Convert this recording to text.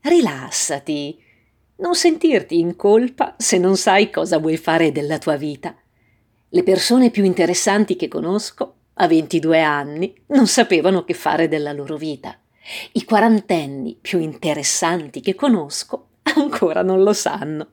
Rilassati. Non sentirti in colpa se non sai cosa vuoi fare della tua vita. Le persone più interessanti che conosco, a 22 anni, non sapevano che fare della loro vita. I quarantenni più interessanti che conosco ancora non lo sanno.